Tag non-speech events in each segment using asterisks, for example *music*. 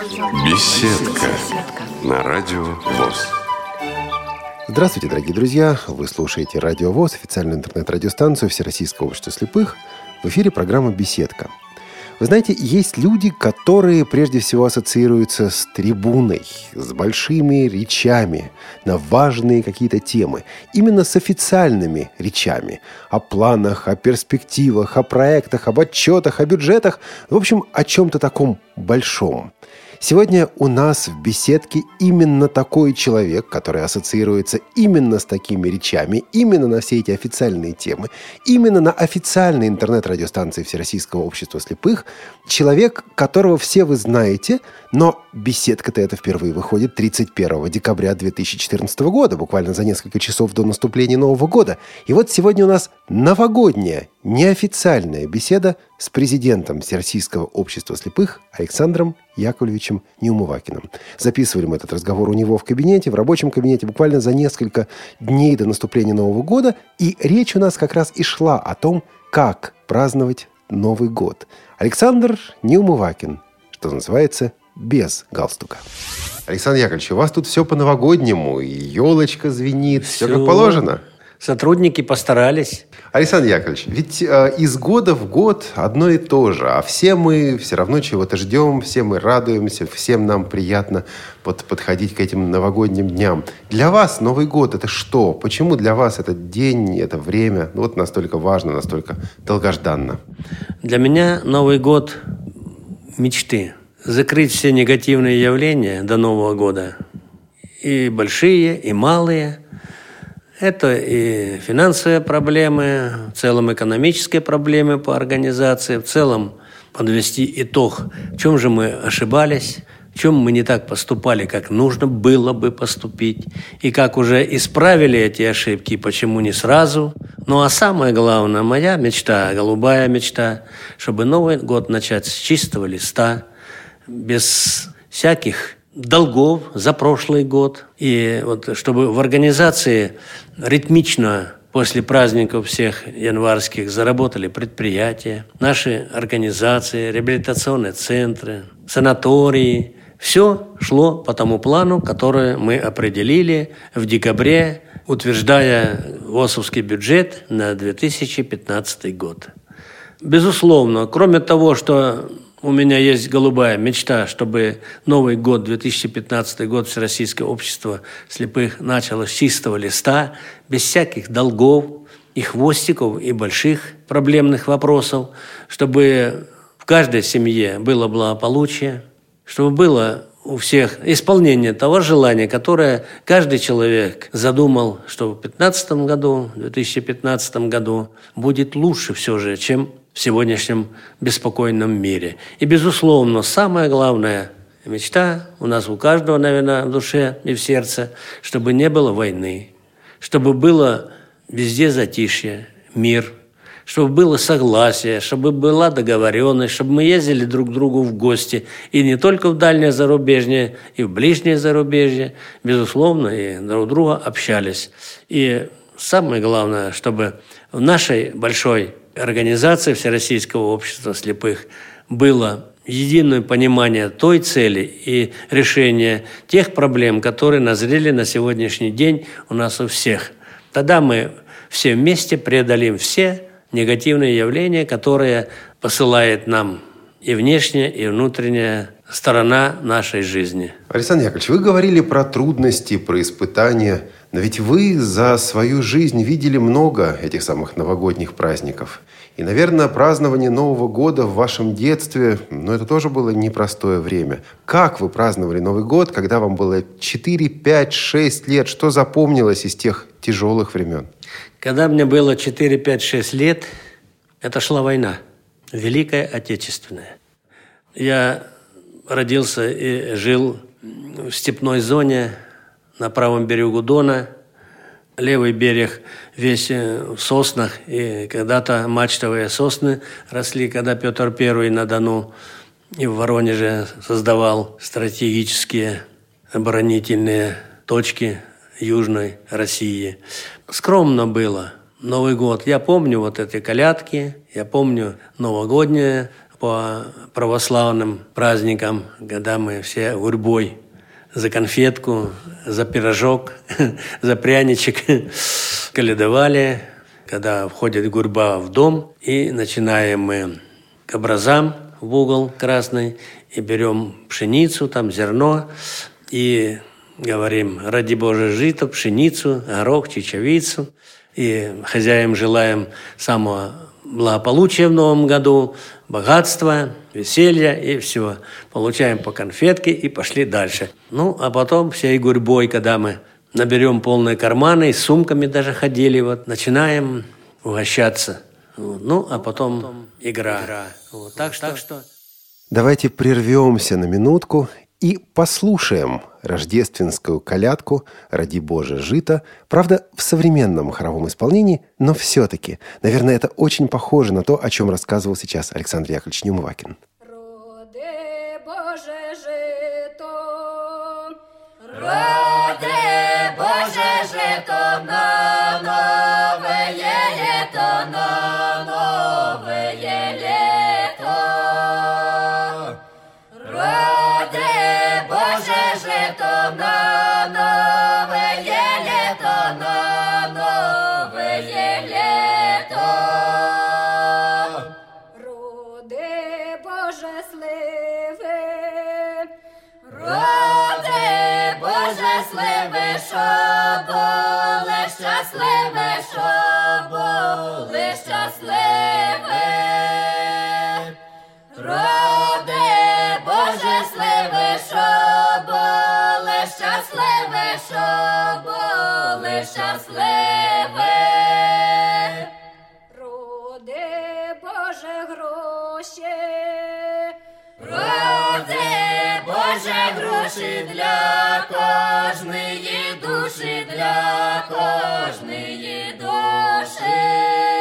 Беседка на радио ВОЗ. Здравствуйте, дорогие друзья! Вы слушаете Радио ВОЗ, официальную интернет-радиостанцию Всероссийского общества слепых. В эфире программа «Беседка». Вы знаете, есть люди, которые прежде всего ассоциируются с трибуной, с большими речами на важные какие-то темы. Именно с официальными речами. О планах, о перспективах, о проектах, об отчетах, о бюджетах. В общем, о чем-то таком большом. Сегодня у нас в беседке именно такой человек, который ассоциируется именно с такими речами, именно на все эти официальные темы, именно на официальной интернет-радиостанции Всероссийского общества слепых, человек, которого все вы знаете, но беседка-то это впервые выходит 31 декабря 2014 года, буквально за несколько часов до наступления Нового года. И вот сегодня у нас новогодняя, неофициальная беседа с президентом Всероссийского общества слепых Александром Яковлевичем Неумывакиным. Записывали мы этот разговор у него в кабинете, в рабочем кабинете, буквально за несколько дней до наступления Нового года. И речь у нас как раз и шла о том, как праздновать Новый год. Александр Неумывакин, что называется, без галстука. Александр Яковлевич, у вас тут все по-новогоднему. И елочка звенит, все, все как положено. Сотрудники постарались. Александр Яковлевич, ведь э, из года в год одно и то же, а все мы все равно чего-то ждем, все мы радуемся, всем нам приятно под, подходить к этим новогодним дням. Для вас Новый год это что? Почему для вас этот день, это время ну, вот настолько важно, настолько долгожданно? Для меня Новый год мечты. Закрыть все негативные явления до Нового года. И большие, и малые – это и финансовые проблемы, в целом экономические проблемы по организации, в целом подвести итог, в чем же мы ошибались, в чем мы не так поступали, как нужно было бы поступить, и как уже исправили эти ошибки, почему не сразу. Ну а самое главное, моя мечта, голубая мечта, чтобы Новый год начать с чистого листа, без всяких долгов за прошлый год. И вот чтобы в организации ритмично после праздников всех январских заработали предприятия, наши организации, реабилитационные центры, санатории. Все шло по тому плану, который мы определили в декабре, утверждая ВОСовский бюджет на 2015 год. Безусловно, кроме того, что у меня есть голубая мечта, чтобы Новый год, 2015 год Всероссийское общество слепых начало с чистого листа, без всяких долгов и хвостиков, и больших проблемных вопросов, чтобы в каждой семье было благополучие, чтобы было у всех исполнение того желания, которое каждый человек задумал, что в 2015 году, в 2015 году будет лучше все же, чем в сегодняшнем беспокойном мире. И, безусловно, самое главное мечта у нас у каждого, наверное, в душе и в сердце, чтобы не было войны, чтобы было везде затишье, мир, чтобы было согласие, чтобы была договоренность, чтобы мы ездили друг к другу в гости, и не только в дальнее зарубежье, и в ближнее зарубежье, безусловно, и друг друга общались. И самое главное, чтобы в нашей большой организации Всероссийского общества слепых было единое понимание той цели и решение тех проблем, которые назрели на сегодняшний день у нас у всех. Тогда мы все вместе преодолим все негативные явления, которые посылает нам и внешняя, и внутренняя сторона нашей жизни. Александр Яковлевич, вы говорили про трудности, про испытания – но ведь вы за свою жизнь видели много этих самых новогодних праздников. И, наверное, празднование Нового года в вашем детстве, ну, это тоже было непростое время. Как вы праздновали Новый год, когда вам было 4, 5, 6 лет? Что запомнилось из тех тяжелых времен? Когда мне было 4, 5, 6 лет, это шла война. Великая Отечественная. Я родился и жил в степной зоне на правом берегу Дона, левый берег весь э, в соснах, и когда-то мачтовые сосны росли, когда Петр I на Дону и в Воронеже создавал стратегические оборонительные точки Южной России. Скромно было. Новый год. Я помню вот эти колядки, я помню новогоднее по православным праздникам, когда мы все гурьбой за конфетку, за пирожок, *laughs* за пряничек. *laughs* Каледовали, когда входит гурьба в дом, и начинаем мы к образам в угол красный, и берем пшеницу, там зерно, и говорим, ради Божия жито, пшеницу, горох, чечевицу, и хозяям желаем самого благополучия в новом году, богатства, веселья и все. Получаем по конфетке и пошли дальше. Ну, а потом всей гурьбой, когда мы наберем полные карманы, и с сумками даже ходили, вот, начинаем угощаться. Вот. Ну, а потом игра. игра. Вот. Так, что... так что... Давайте прервемся на минутку и послушаем рождественскую колядку «Ради Боже жито», правда, в современном хоровом исполнении, но все-таки, наверное, это очень похоже на то, о чем рассказывал сейчас Александр Яковлевич Неумывакин. Роди Боже жито, роди Боже жито на нове лето, на нове лето. Нове лето, на нове лето. Роди Боже роди Боже сливи, що були щасливі, що були щасливі. Щасливі, що були щасливі. Роди Боже гроші, роди Боже гроші для кожної душі, для кожної душі.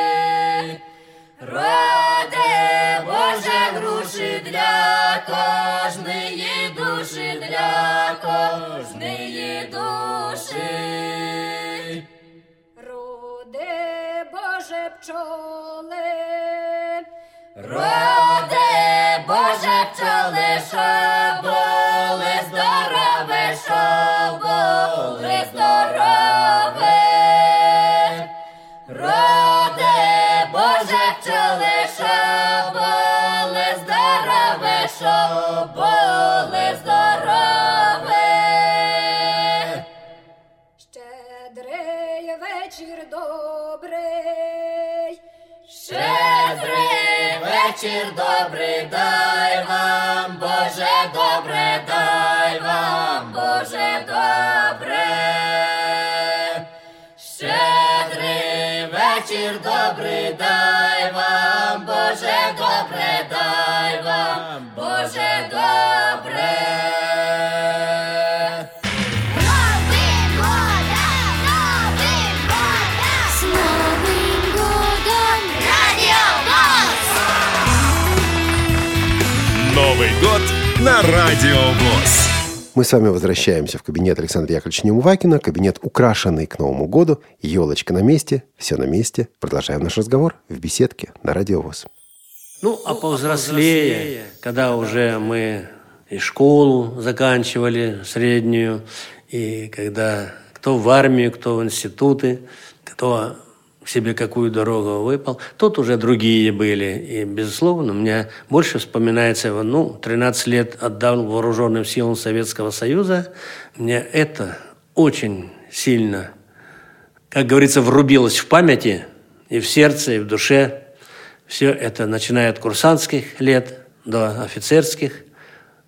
Гроші для кожної душі, для кожної душі. Роди Боже пчоли, роди Боже пчоли, що були здорові, що були здорові. Роди Боже пчоли, що були здорові, що були здорові. Щедрий вечір добрий, щедрий вечір добрий, дай вам, Боже добре, дай вам, Боже добре. Вечір добрий, дай вам, Боже добре, дай вам, Боже добре. Новый год на Радио ВОЗ. Мы с вами возвращаемся в кабинет Александра Яковлевича Неумывакина, кабинет, украшенный к Новому году, елочка на месте, все на месте. Продолжаем наш разговор в беседке на Радио ВОЗ. Ну, а повзрослее, когда уже мы и школу заканчивали, среднюю, и когда кто в армию, кто в институты, кто себе какую дорогу выпал, тут уже другие были. И, безусловно, мне больше вспоминается, ну, 13 лет отдал вооруженным силам Советского Союза. Мне это очень сильно, как говорится, врубилось в памяти и в сердце, и в душе. Все это начиная от курсантских лет до офицерских.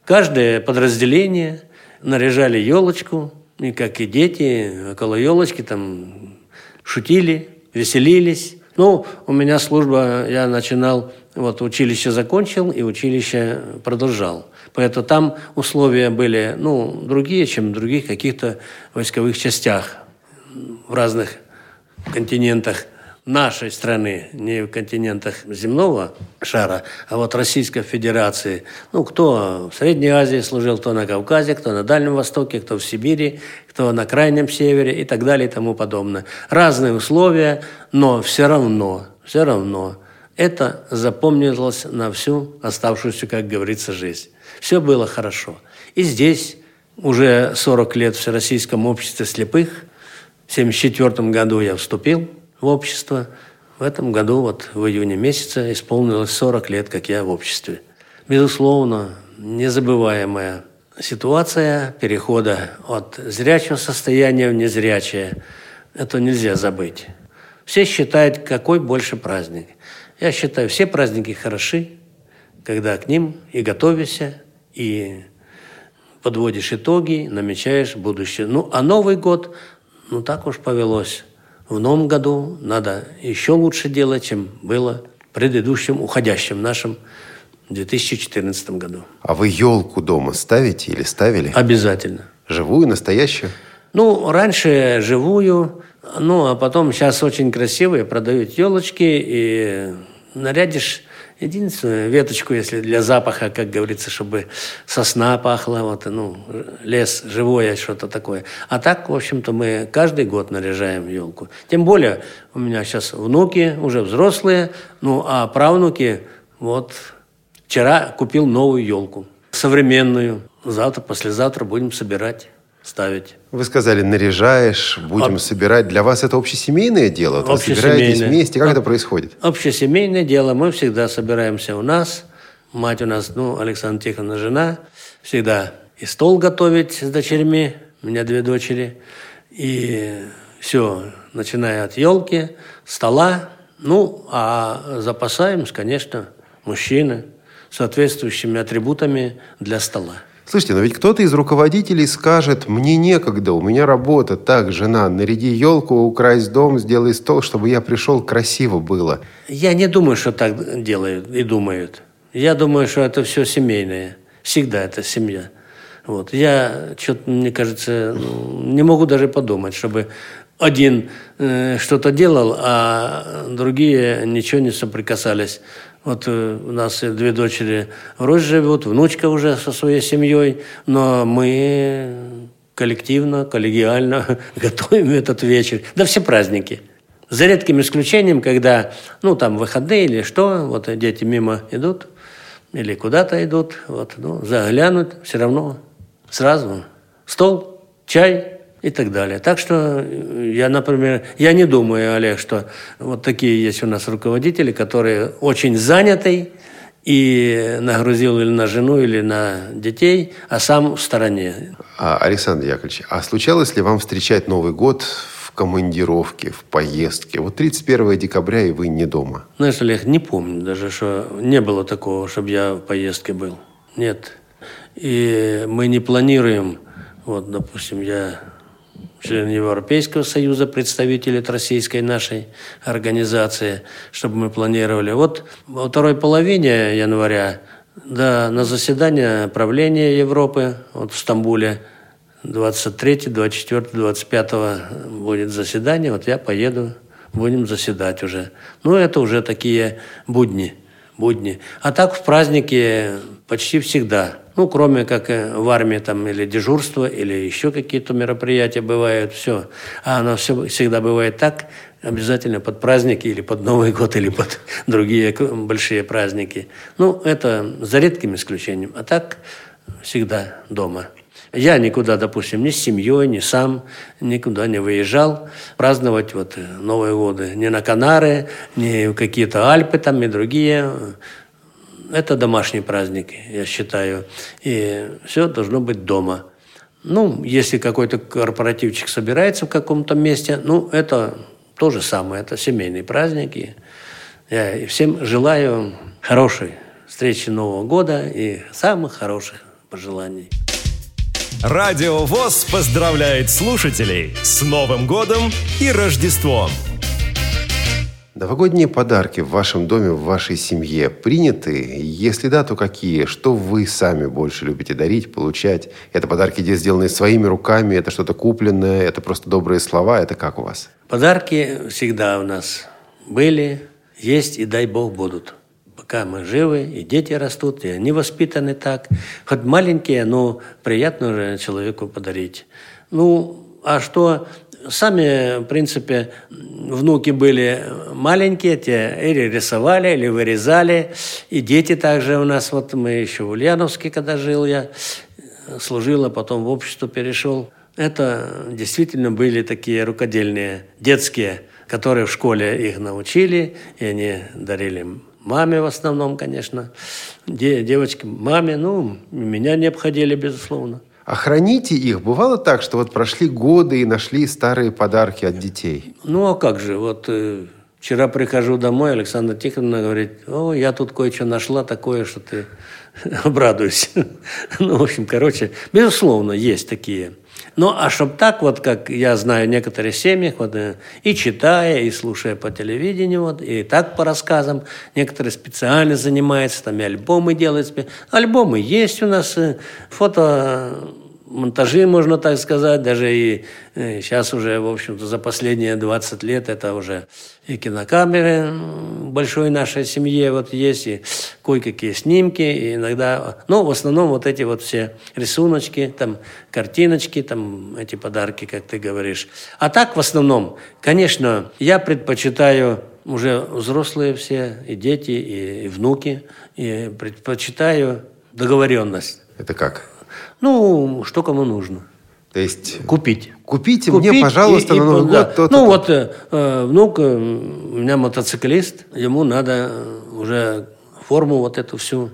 Каждое подразделение наряжали елочку, и как и дети около елочки там шутили, веселились. Ну, у меня служба, я начинал, вот училище закончил и училище продолжал. Поэтому там условия были, ну, другие, чем в других каких-то войсковых частях в разных континентах нашей страны, не в континентах земного шара, а вот Российской Федерации. Ну, кто в Средней Азии служил, кто на Кавказе, кто на Дальнем Востоке, кто в Сибири, кто на Крайнем Севере и так далее и тому подобное. Разные условия, но все равно, все равно Это запомнилось на всю оставшуюся, как говорится, жизнь. Все было хорошо. И здесь уже 40 лет в Всероссийском обществе слепых. В 1974 году я вступил в общество. В этом году, вот в июне месяце, исполнилось 40 лет, как я в обществе. Безусловно, незабываемая ситуация перехода от зрячего состояния в незрячее. Это нельзя забыть. Все считают, какой больше праздник. Я считаю, все праздники хороши, когда к ним и готовишься, и подводишь итоги, намечаешь будущее. Ну, а Новый год, ну, так уж повелось. В новом году надо еще лучше делать, чем было в предыдущем, уходящем нашем 2014 году. А вы елку дома ставите или ставили? Обязательно. Живую, настоящую? Ну, раньше живую, ну, а потом сейчас очень красивые продают елочки и нарядишь единственную веточку, если для запаха, как говорится, чтобы сосна пахла, вот, ну, лес живое, что-то такое. А так, в общем-то, мы каждый год наряжаем елку. Тем более, у меня сейчас внуки уже взрослые, ну, а правнуки, вот, вчера купил новую елку, современную. Завтра, послезавтра будем собирать, ставить. Вы сказали, наряжаешь, будем Об- собирать. Для вас это общесемейное дело? Вот Вы Общесемейное. собираетесь вместе? Как Об- это происходит? Общесемейное дело. Мы всегда собираемся у нас. Мать у нас, ну, Александра Тихоновна, жена. Всегда и стол готовить с дочерьми. У меня две дочери. И все, начиная от елки, стола. Ну, а запасаемся, конечно, мужчины соответствующими атрибутами для стола. Слушайте, но ведь кто-то из руководителей скажет, мне некогда, у меня работа. Так, жена, наряди елку, укрась дом, сделай стол, чтобы я пришел, красиво было. Я не думаю, что так делают и думают. Я думаю, что это все семейное. Всегда это семья. Вот. Я, что-то, мне кажется, ну, не могу даже подумать, чтобы один э, что-то делал, а другие ничего не соприкасались. Вот э, у нас две дочери в Розе живут, внучка уже со своей семьей, но мы коллективно, коллегиально *laughs* готовим этот вечер. Да все праздники. За редким исключением, когда, ну, там, выходные или что, вот дети мимо идут, или куда-то идут, вот, ну, заглянут, все равно сразу стол, чай и так далее. Так что э, я, например, я не думаю, Олег, что вот такие есть у нас руководители, которые очень заняты и нагрузил или на жену, или на детей, а сам в стороне. А, Александр Яковлевич, а случалось ли вам встречать Новый год в командировке, в поездке? Вот 31 декабря, и вы не дома. Знаешь, Олег, не помню даже, что не было такого, чтобы я в поездке был. Нет. И мы не планируем, вот, допустим, я член Европейского Союза, представитель от российской нашей организации, чтобы мы планировали. Вот во второй половине января да, на заседание правления Европы вот в Стамбуле 23, 24, 25 будет заседание, вот я поеду, будем заседать уже. Ну, это уже такие будни, будни. А так в праздники почти всегда. Ну, кроме как э, в армии там или дежурство, или еще какие-то мероприятия бывают, все. А оно все всегда бывает так, обязательно под праздники или под Новый год, или под другие большие праздники. Ну, это за редким исключением. А так всегда дома. Я никуда, допустим, ни с семьей, ни сам никуда не выезжал праздновать вот э, Новые годы. Ни на Канары, ни в какие-то Альпы там и другие. Это домашние праздники, я считаю. И все должно быть дома. Ну, если какой-то корпоративчик собирается в каком-то месте, ну, это то же самое, это семейные праздники. Я всем желаю хорошей встречи Нового года и самых хороших пожеланий. Радио ВОЗ поздравляет слушателей с Новым годом и Рождеством. Новогодние подарки в вашем доме, в вашей семье приняты? Если да, то какие? Что вы сами больше любите дарить, получать? Это подарки, где сделаны своими руками, это что-то купленное, это просто добрые слова, это как у вас? Подарки всегда у нас были, есть и дай Бог будут. Пока мы живы, и дети растут, и они воспитаны так. Хоть маленькие, но приятно же человеку подарить. Ну, а что сами, в принципе, внуки были маленькие, те или рисовали, или вырезали. И дети также у нас, вот мы еще в Ульяновске, когда жил я, служил, а потом в общество перешел. Это действительно были такие рукодельные, детские, которые в школе их научили, и они дарили маме в основном, конечно, де, девочки маме, ну, меня не обходили, безусловно. А храните их? Бывало так, что вот прошли годы и нашли старые подарки от детей? Ну, а как же, вот э, вчера прихожу домой, Александра Тихоновна говорит, о, я тут кое-что нашла такое, что ты *laughs* обрадуйся. *laughs* ну, в общем, короче, безусловно, есть такие ну, а чтоб так вот, как я знаю некоторые семьи, вот, э, и читая, и слушая по телевидению, вот, и так по рассказам, некоторые специально занимаются, там и альбомы делают. Альбомы есть у нас, э, фото монтажи, можно так сказать, даже и сейчас уже, в общем-то, за последние 20 лет это уже и кинокамеры большой нашей семье вот есть, и кое-какие снимки, и иногда, ну, в основном вот эти вот все рисуночки, там, картиночки, там, эти подарки, как ты говоришь. А так, в основном, конечно, я предпочитаю уже взрослые все, и дети, и, и внуки, и предпочитаю договоренность. Это как? Ну, что кому нужно. То есть... Купить. Купите Купить мне, пожалуйста, и- и на Новый да. год то-то. Ну, вот э, внук, э, у меня мотоциклист, ему надо э, уже форму вот эту всю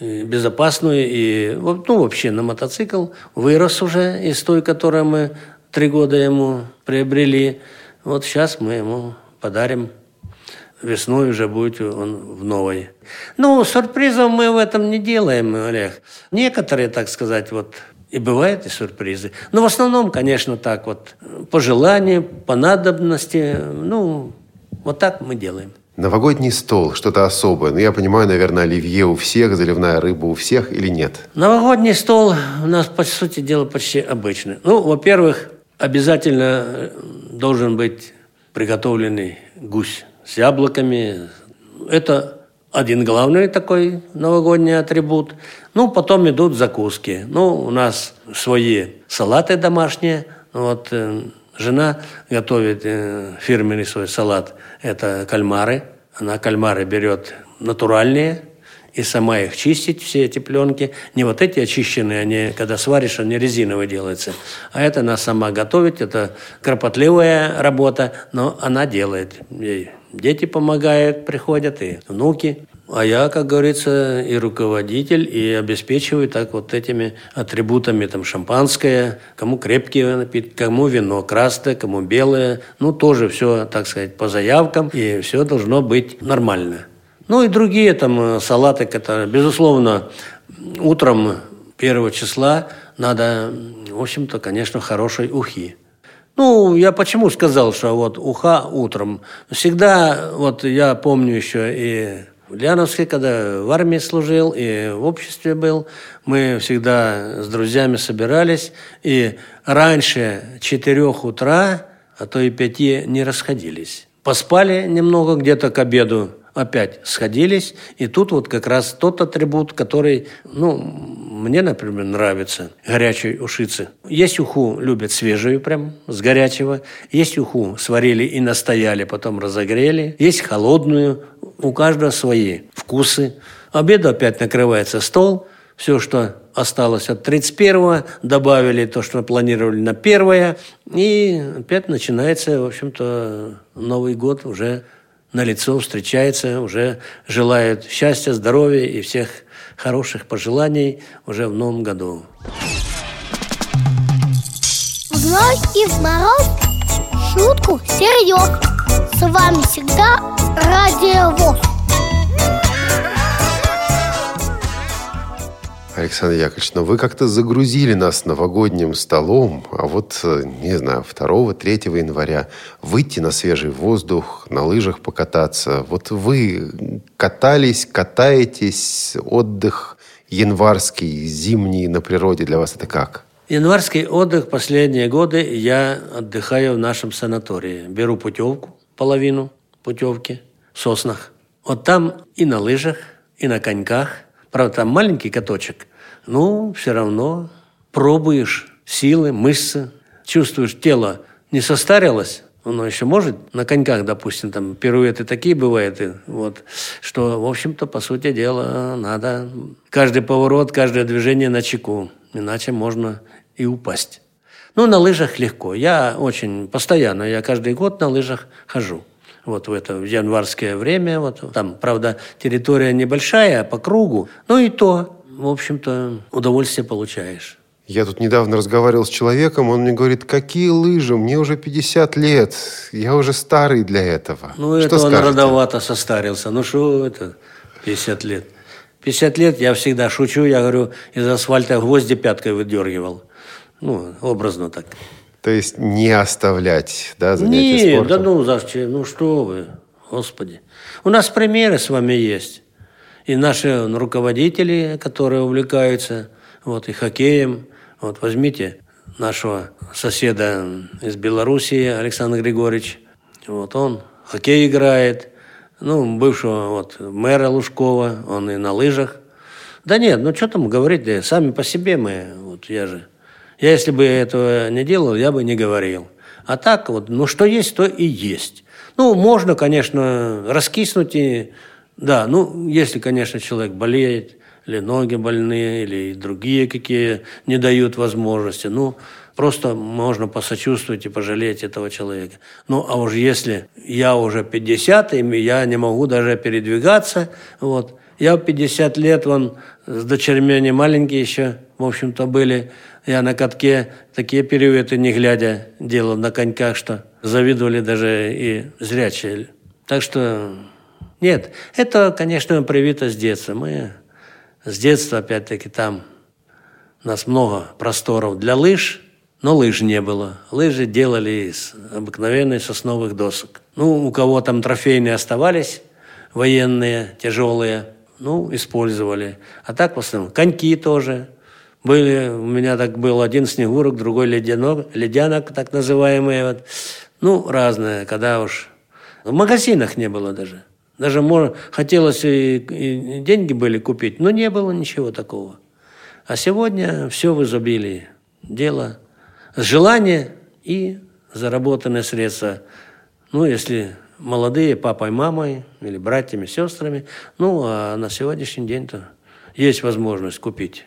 безопасную и ну вообще на мотоцикл вырос уже из той, которую мы три года ему приобрели. Вот сейчас мы ему подарим весной уже будет он в новой. Ну, сюрпризов мы в этом не делаем, Олег. Некоторые, так сказать, вот и бывают и сюрпризы. Но в основном, конечно, так вот, по желанию, по надобности, ну, вот так мы делаем. Новогодний стол, что-то особое. Ну, я понимаю, наверное, оливье у всех, заливная рыба у всех или нет? Новогодний стол у нас, по сути дела, почти обычный. Ну, во-первых, обязательно э, должен быть приготовленный гусь с яблоками. Это один главный такой новогодний атрибут. Ну, потом идут закуски. Ну, у нас свои салаты домашние. Вот э, жена готовит э, фирменный свой салат. Это кальмары. Она кальмары берет натуральные, и сама их чистить, все эти пленки. Не вот эти очищенные, они, когда сваришь, они резиновые делаются. А это она сама готовит, это кропотливая работа, но она делает. Ей дети помогают, приходят, и внуки. А я, как говорится, и руководитель, и обеспечиваю так вот этими атрибутами, там, шампанское, кому крепкие напитки, кому вино красное, кому белое. Ну, тоже все, так сказать, по заявкам, и все должно быть нормально. Ну и другие там э, салаты, которые, безусловно, утром первого числа надо, в общем-то, конечно, хорошей ухи. Ну, я почему сказал, что вот уха утром. Всегда, вот я помню еще и в Ульяновске, когда в армии служил, и в обществе был, мы всегда с друзьями собирались, и раньше четырех утра, а то и пяти не расходились. Поспали немного, где-то к обеду опять сходились, и тут вот как раз тот атрибут, который, ну, мне, например, нравится, горячей ушицы. Есть уху, любят свежую прям, с горячего. Есть уху, сварили и настояли, потом разогрели. Есть холодную, у каждого свои вкусы. Обеду опять накрывается стол, все, что осталось от 31-го, добавили то, что планировали на первое, и опять начинается, в общем-то, Новый год уже на лицо встречается, уже желают счастья, здоровья и всех хороших пожеланий уже в новом году. В зной и в мороз шутку серьез. С вами всегда Радио ВОЗ. Александр Яковлевич, но вы как-то загрузили нас новогодним столом, а вот, э, не знаю, 2-3 января выйти на свежий воздух, на лыжах покататься. Вот вы катались, катаетесь, отдых январский, зимний на природе для вас это как? Январский отдых последние годы я отдыхаю в нашем санатории. Беру путевку, половину путевки в Соснах. Вот там и на лыжах, и на коньках. Правда, там маленький каточек. Ну, все равно пробуешь силы, мышцы. Чувствуешь тело не состарилось, оно еще может на коньках, допустим, там пируэты такие бывают, и вот, что, в общем-то, по сути дела, надо каждый поворот, каждое движение на чеку, иначе можно и упасть. Ну, на лыжах легко. Я очень постоянно, я каждый год на лыжах хожу. Вот в это в январское время, вот там, правда, территория небольшая, по кругу, но и то, в общем-то, удовольствие получаешь. Я тут недавно разговаривал с человеком, он мне говорит, какие лыжи, мне уже 50 лет, я уже старый для этого. Ну, что это он скажете? родовато состарился. Ну, что это 50 лет? 50 лет я всегда шучу, я говорю, из асфальта гвозди пяткой выдергивал. Ну, образно так. То есть не оставлять, да, занятия Нет, спортом? да ну зачем? Ну что вы, господи. У нас примеры с вами есть. И наши руководители, которые увлекаются вот, и хоккеем. Вот возьмите нашего соседа из Белоруссии, Александр Григорьевич. Вот он хоккей играет. Ну, бывшего вот, мэра Лужкова, он и на лыжах. Да нет, ну что там говорить, да, сами по себе мы, вот я же. Я если бы этого не делал, я бы не говорил. А так вот, ну что есть, то и есть. Ну, можно, конечно, раскиснуть и... Да, ну, если, конечно, человек болеет, или ноги больные, или другие какие не дают возможности, ну, просто можно посочувствовать и пожалеть этого человека. Ну, а уж если я уже 50, и я не могу даже передвигаться, вот, я в 50 лет, вон, с дочерьми они маленькие еще, в общем-то, были. Я на катке такие периоды, не глядя, делал на коньках, что завидовали даже и зрячие. Так что, нет, это, конечно, привито с детства. Мы с детства, опять-таки, там у нас много просторов для лыж, но лыж не было. Лыжи делали из обыкновенных сосновых досок. Ну, у кого там трофейные оставались, военные, тяжелые, ну, использовали. А так, в основном, коньки тоже. Были, у меня так был один снегурок, другой ледянок, ледянок, так называемый. Вот. Ну, разное, когда уж... В магазинах не было даже. Даже можно, хотелось и, и деньги были купить, но не было ничего такого. А сегодня все в изобилии. Дело желание и заработанные средства. Ну, если молодые, папой, мамой, или братьями, сестрами. Ну, а на сегодняшний день-то есть возможность купить.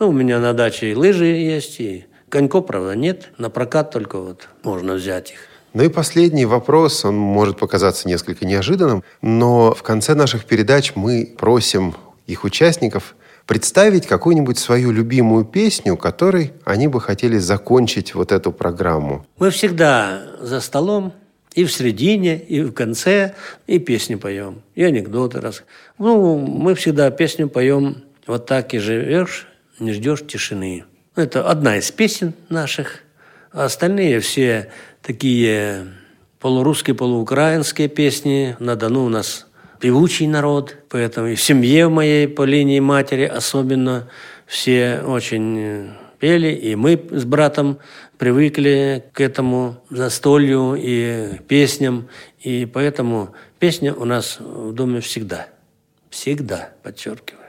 Ну, у меня на даче и лыжи есть, и коньков, правда, нет. На прокат только вот можно взять их. Ну и последний вопрос, он может показаться несколько неожиданным, но в конце наших передач мы просим их участников представить какую-нибудь свою любимую песню, которой они бы хотели закончить вот эту программу. Мы всегда за столом и в середине, и в конце, и песни поем, и анекдоты раз. Ну, мы всегда песню поем «Вот так и живешь, не ждешь тишины». Это одна из песен наших, а остальные все такие полурусские, полуукраинские песни. На Дону у нас певучий народ, поэтому и в семье моей по линии матери особенно все очень пели, и мы с братом привыкли к этому застолью и песням, и поэтому песня у нас в доме всегда. Всегда, подчеркиваю.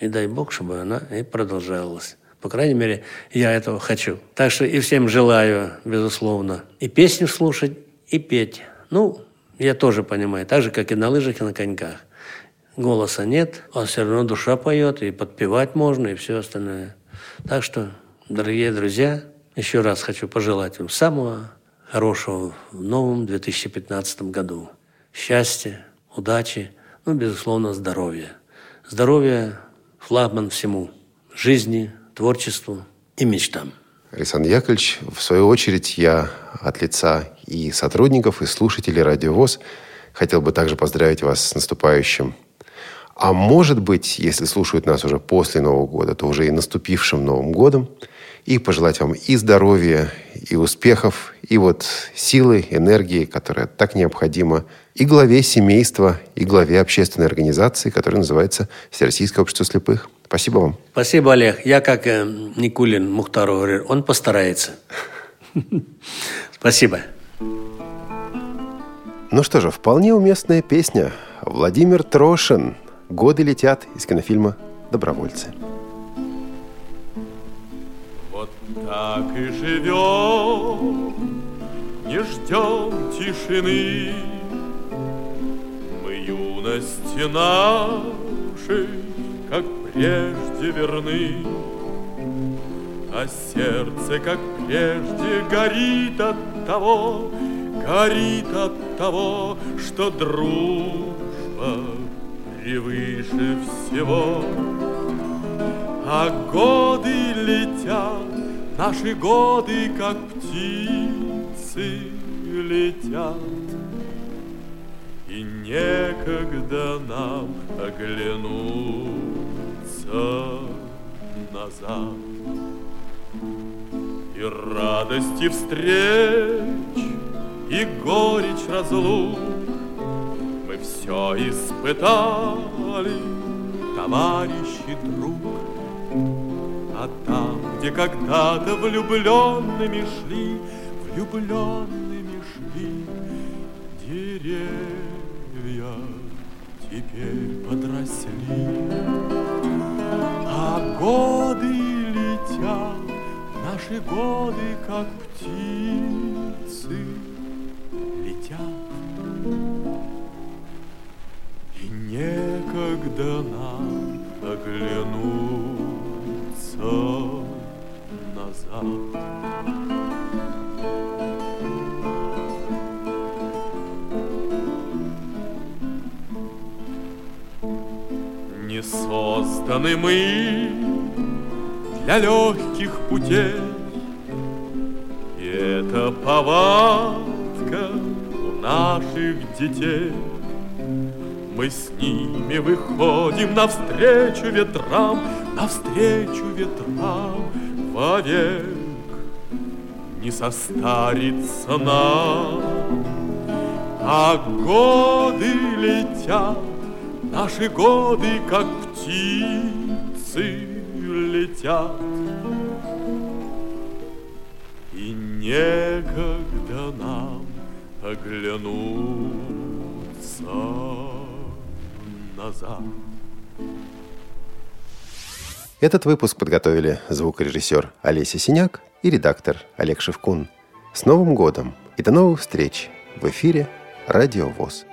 И дай Бог, чтобы она и продолжалась. По крайней мере, я этого хочу. Так что и всем желаю, безусловно, и песню слушать, и петь. Ну, я тоже понимаю, так же, как и на лыжах, и на коньках. Голоса нет, а все равно душа поет, и подпевать можно, и все остальное. Так что, дорогие друзья, еще раз хочу пожелать вам самого хорошего в новом 2015 году. Счастья, удачи, ну, безусловно, здоровья. Здоровье – флагман всему. Жизни, творчеству и мечтам. Александр Яковлевич, в свою очередь, я от лица и сотрудников, и слушателей «Радио ВОЗ» хотел бы также поздравить вас с наступающим. А может быть, если слушают нас уже после Нового года, то уже и наступившим Новым годом. И пожелать вам и здоровья, и успехов, и вот силы, энергии, которая так необходима и главе семейства, и главе общественной организации, которая называется Всероссийское общество слепых. Спасибо вам. Спасибо, Олег. Я, как э, Никулин Мухтару говорю, он постарается. *laughs* Спасибо. Ну что же, вполне уместная песня. Владимир Трошин «Годы летят» из кинофильма «Добровольцы». Вот так и живем не ждем тишины. Мы юности нашей, как прежде верны, А сердце, как прежде, горит от того, Горит от того, что дружба превыше всего. А годы летят, наши годы, как птицы летят. И некогда нам оглянуться назад. И радости встреч, и горечь разлук Мы все испытали, товарищ и друг. А там, где когда-то влюбленными шли, влюбленными шли деревья, теперь подросли. А годы летят, наши годы, как птицы, летят. И некогда нам оглянуться назад. Не созданы мы для легких путей, И это повадка у наших детей. Мы с ними выходим навстречу ветрам, навстречу ветрам вовек. Не состарится нам, а годы летят, наши годы, как птицы, летят. И некогда нам оглянуться назад. Этот выпуск подготовили звукорежиссер Олеся Синяк и редактор Олег Шевкун. С Новым годом и до новых встреч в эфире «Радио ВОЗ».